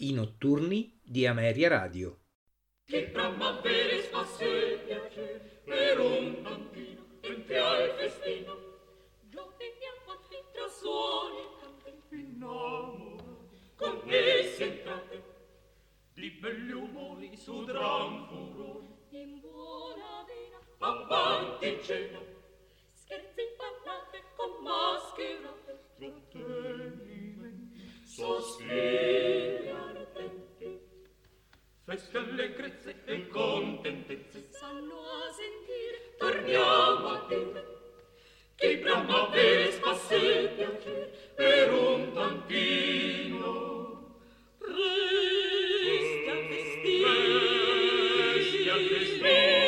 i notturni di Ameria Radio. Che primavera spasse piace per un bambino entri al festino. Giovedì a tra suoni e canti innamorati, connessi entrate, di belli umori su gran furori. In buona vena, avanti in cena, scherzi parlate con mascherate, trattenimenti, sospiri feste allegrezze e contentezze. Sanno a sentire torniamo a dire che primavera spasse piacere per un tantino resta festì resta festì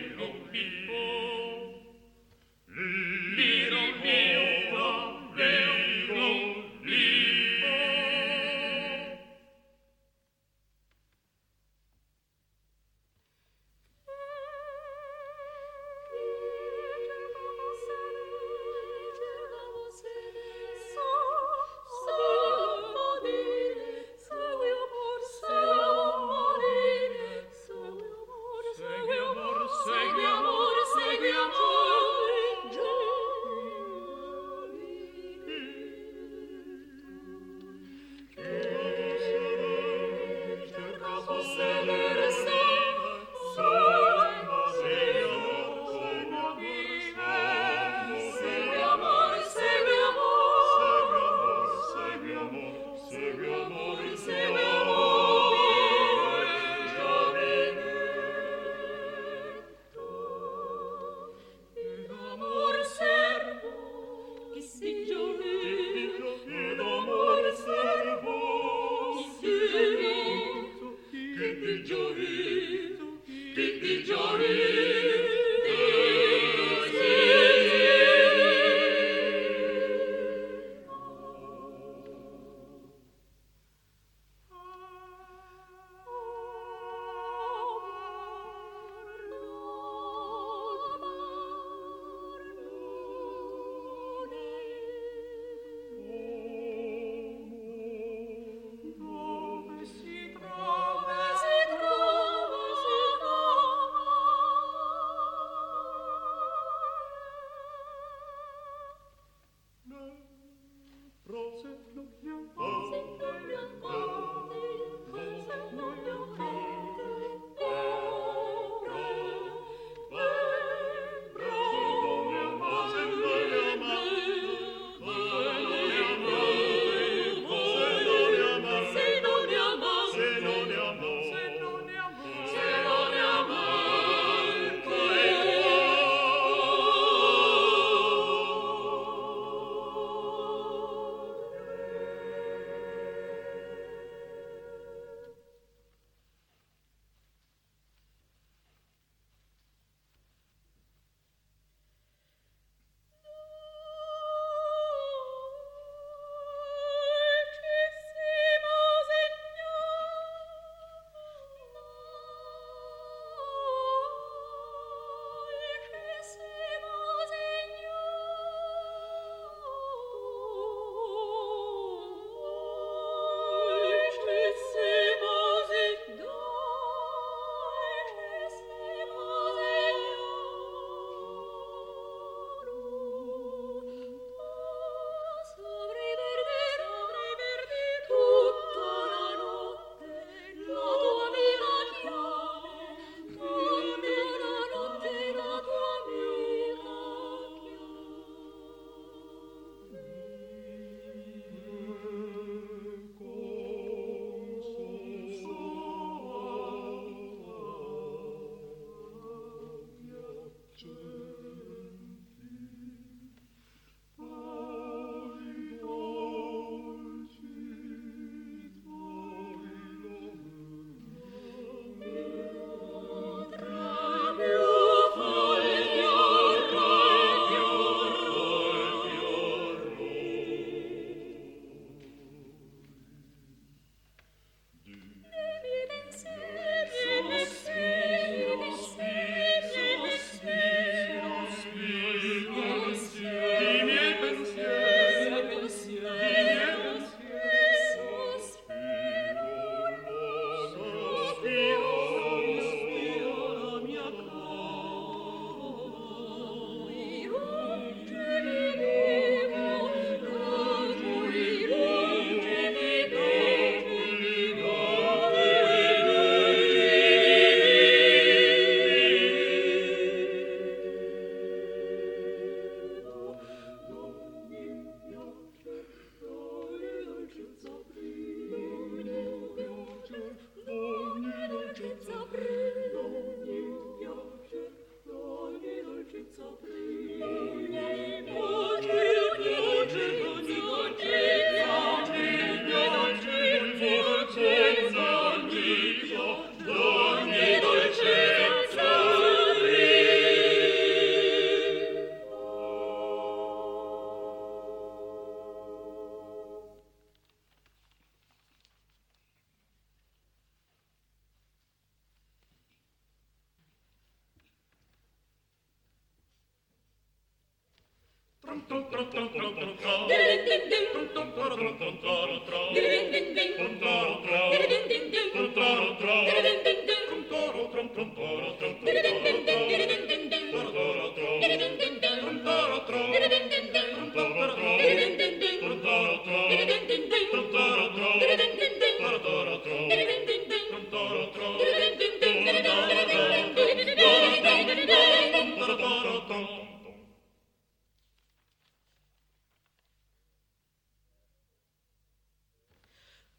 mondo.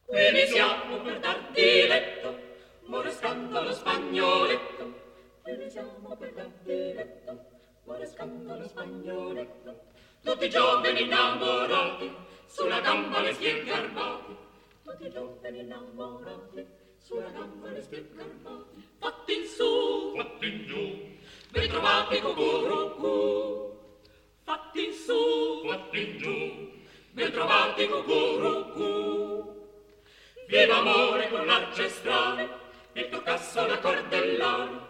Qui siamo per darti letto, more lo spagnoletto. Qui siamo per darti letto, more lo spagnoletto. Tutti giovani innamorati, sulla gamba le schienche. Tutti giovani innamorati, sulla gamba le spiegherò. Fatti in su, fatti in giù, ben trovati cucurucù. Fatti in su, fatti in giù, ben trovati cucurucù. Viva amore con l'arce strane, il tuo casso la cordellone.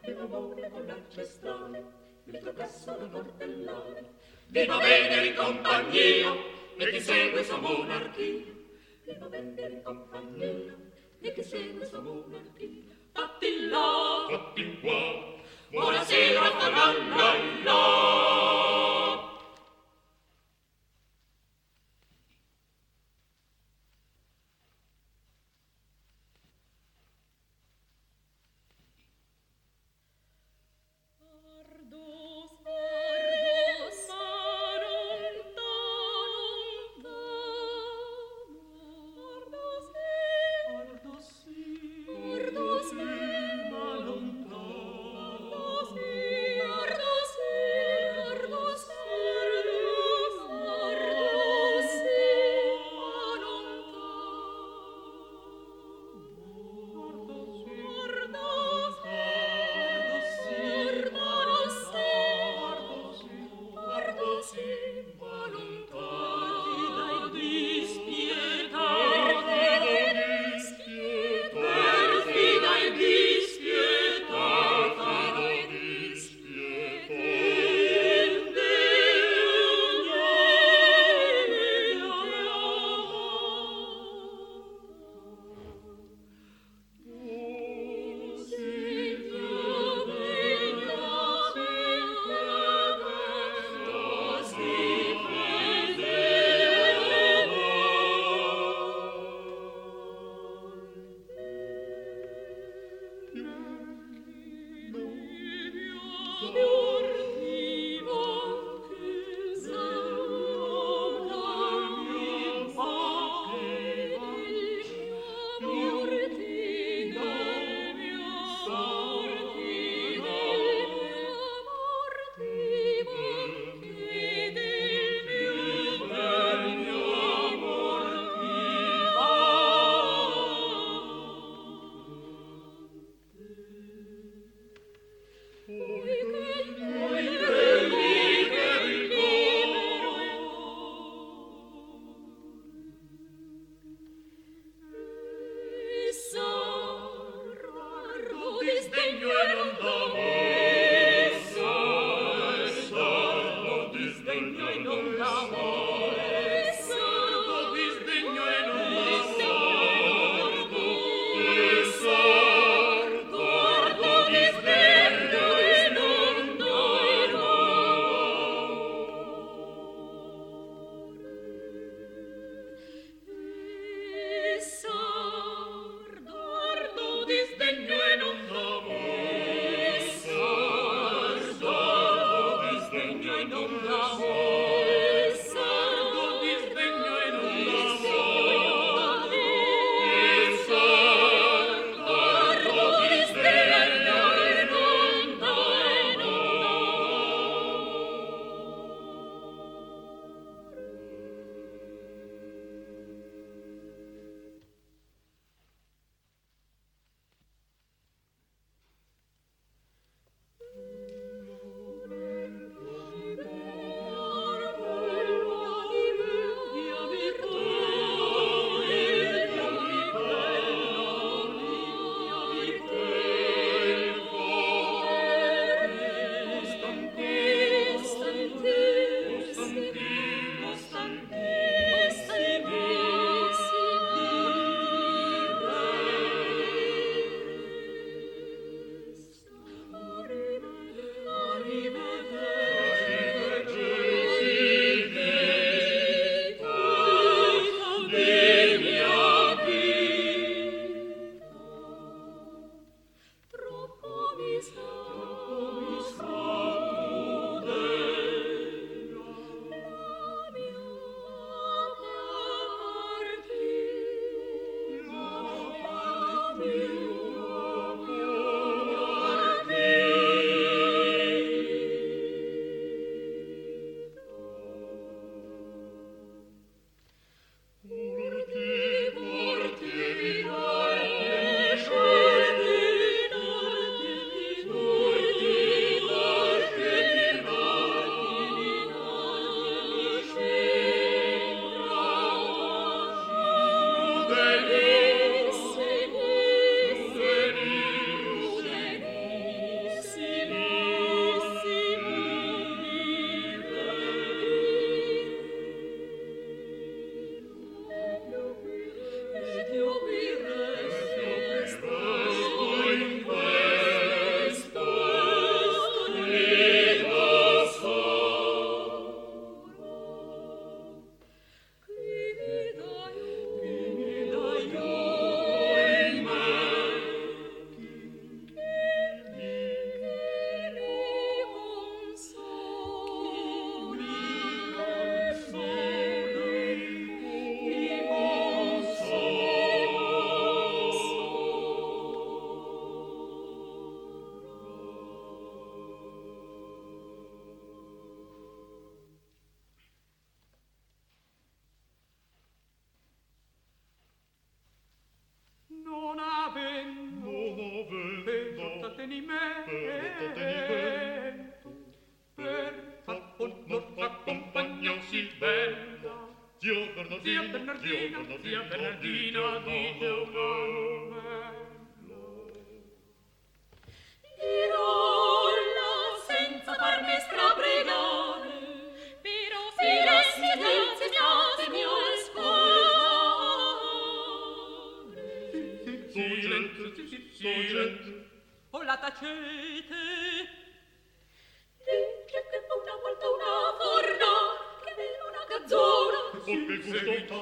Viva amore con l'arce strane, il tuo casso la cordellone. Viva venere in compagnia, e ti segue sua monarchia. Viva venere in compagnia, e che segue sua monarchia. Fatti là, fatti qua, buonasera, fa la la la. Serviço.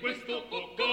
questo oh.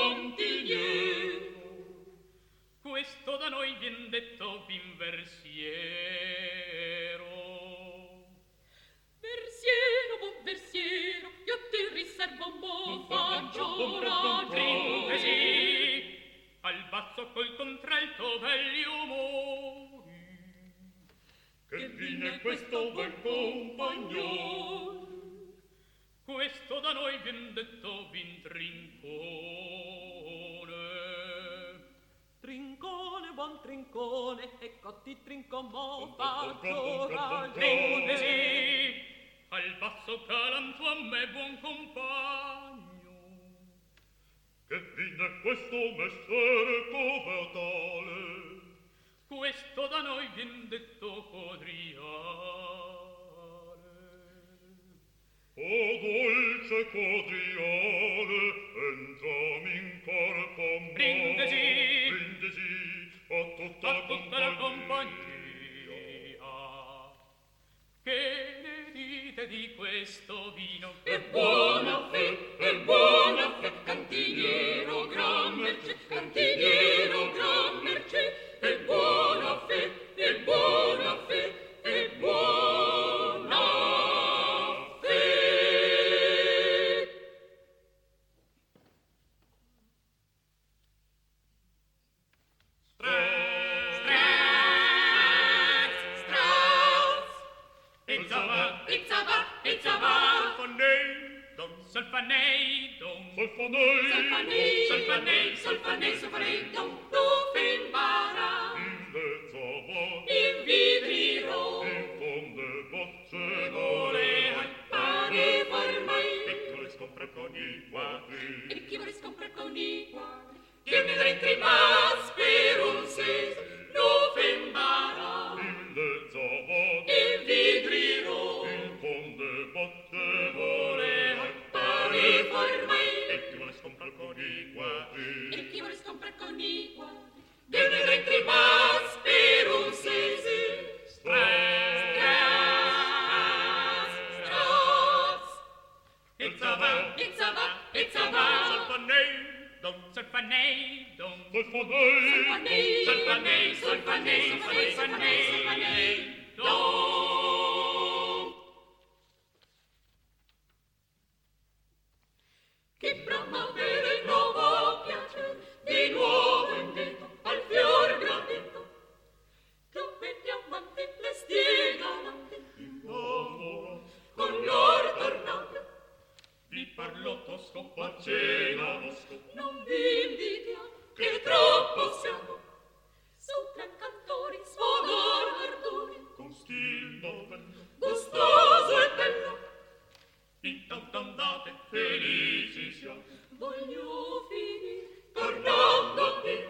tanto andate felici siamo. Voglio finire tornando a te,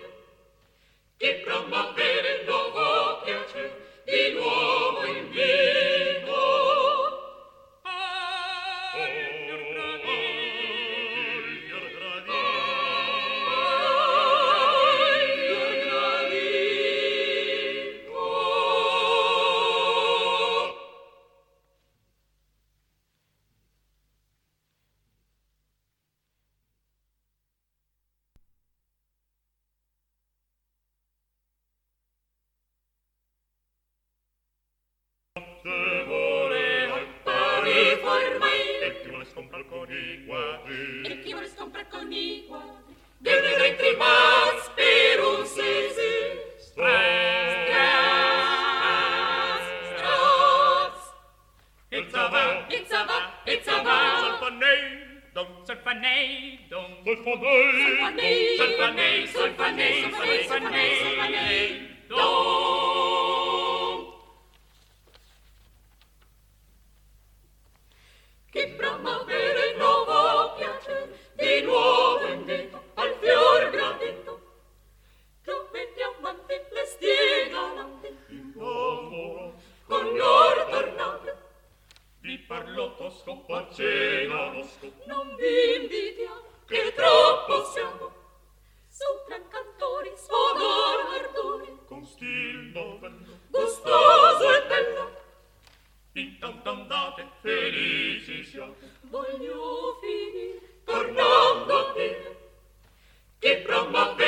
che promuovere lo vuoi. Sulfanei, sulfanei, sulfanei, sulfanei, sulfanei, sulfanei, sulfanei, sulfanei, tam tam date felici siate voglio fini tornando a te. che promuove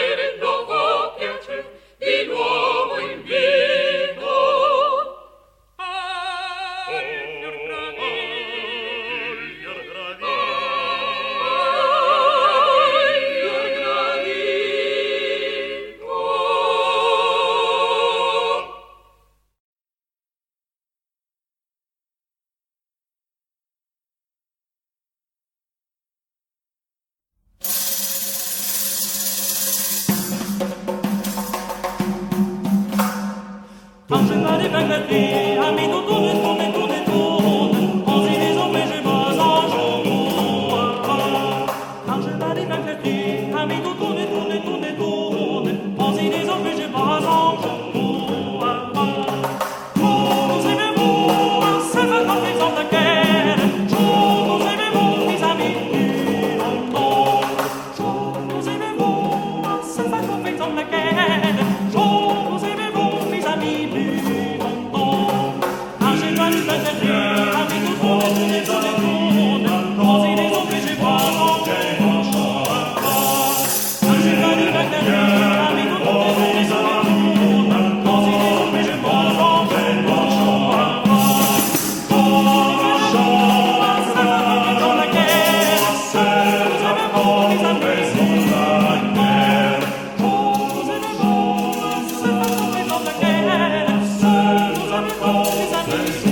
Meus amigos.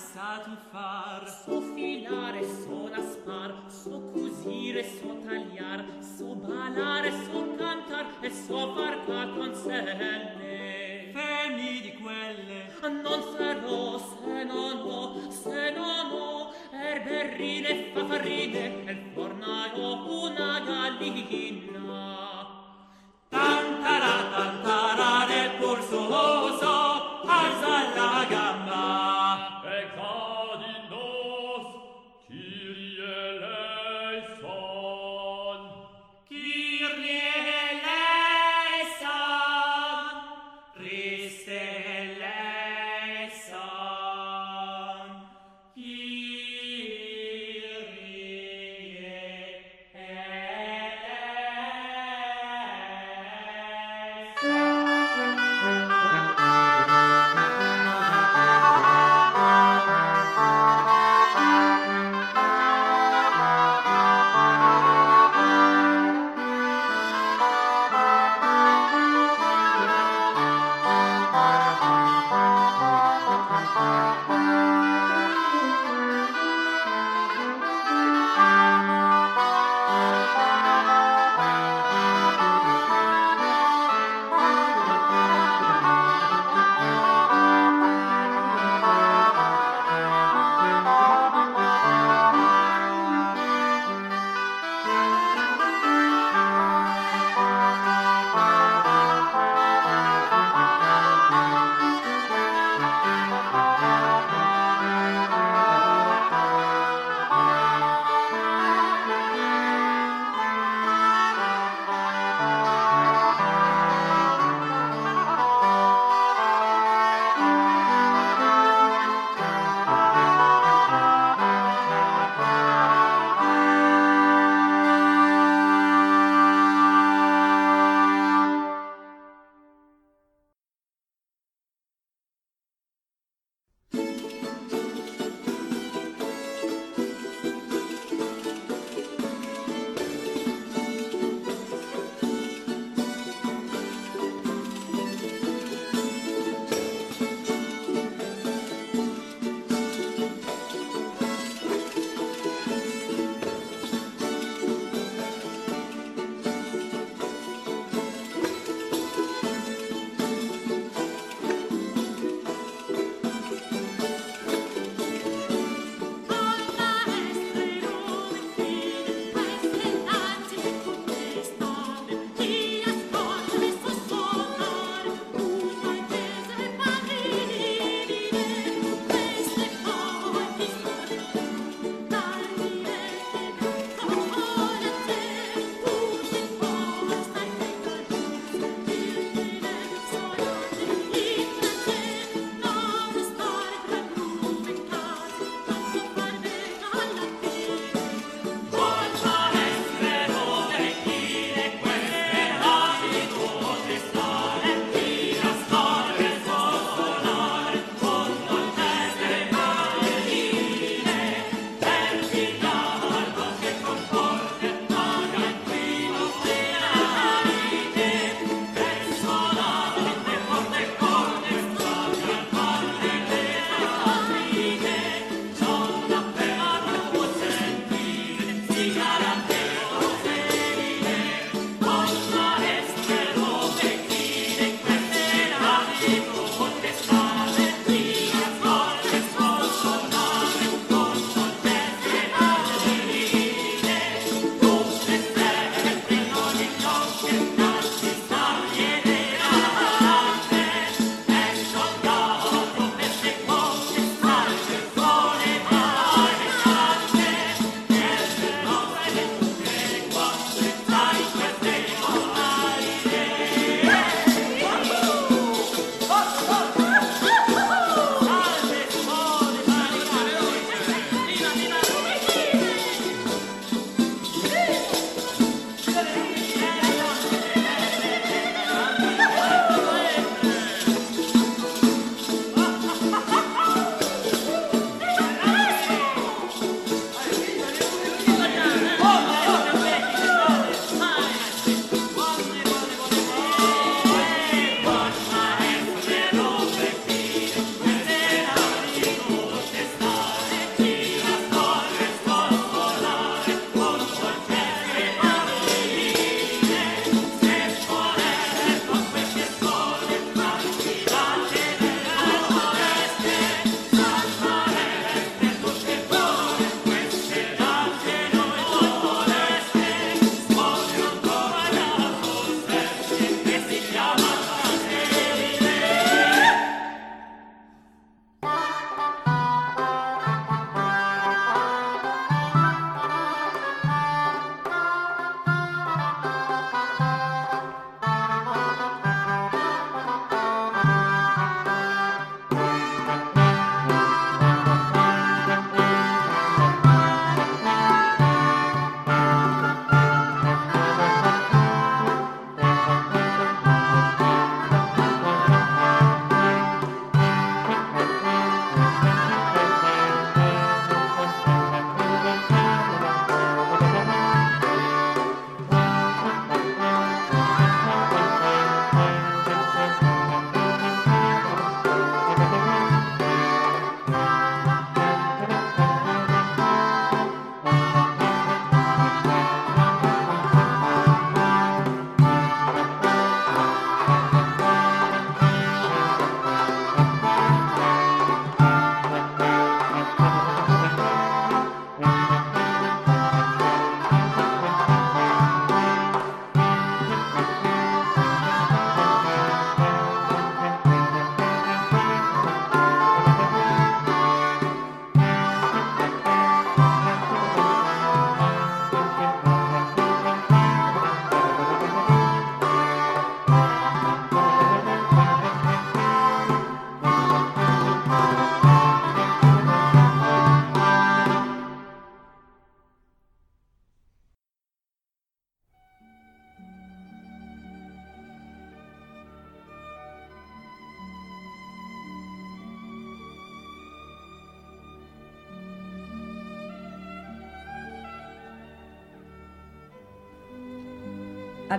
sa tu far. So filare so naspar so cusire so tagliar so balare so cantar e so far cancelle femmi di quelle. Non farò se non ho se non ho erberrine fafarrine e for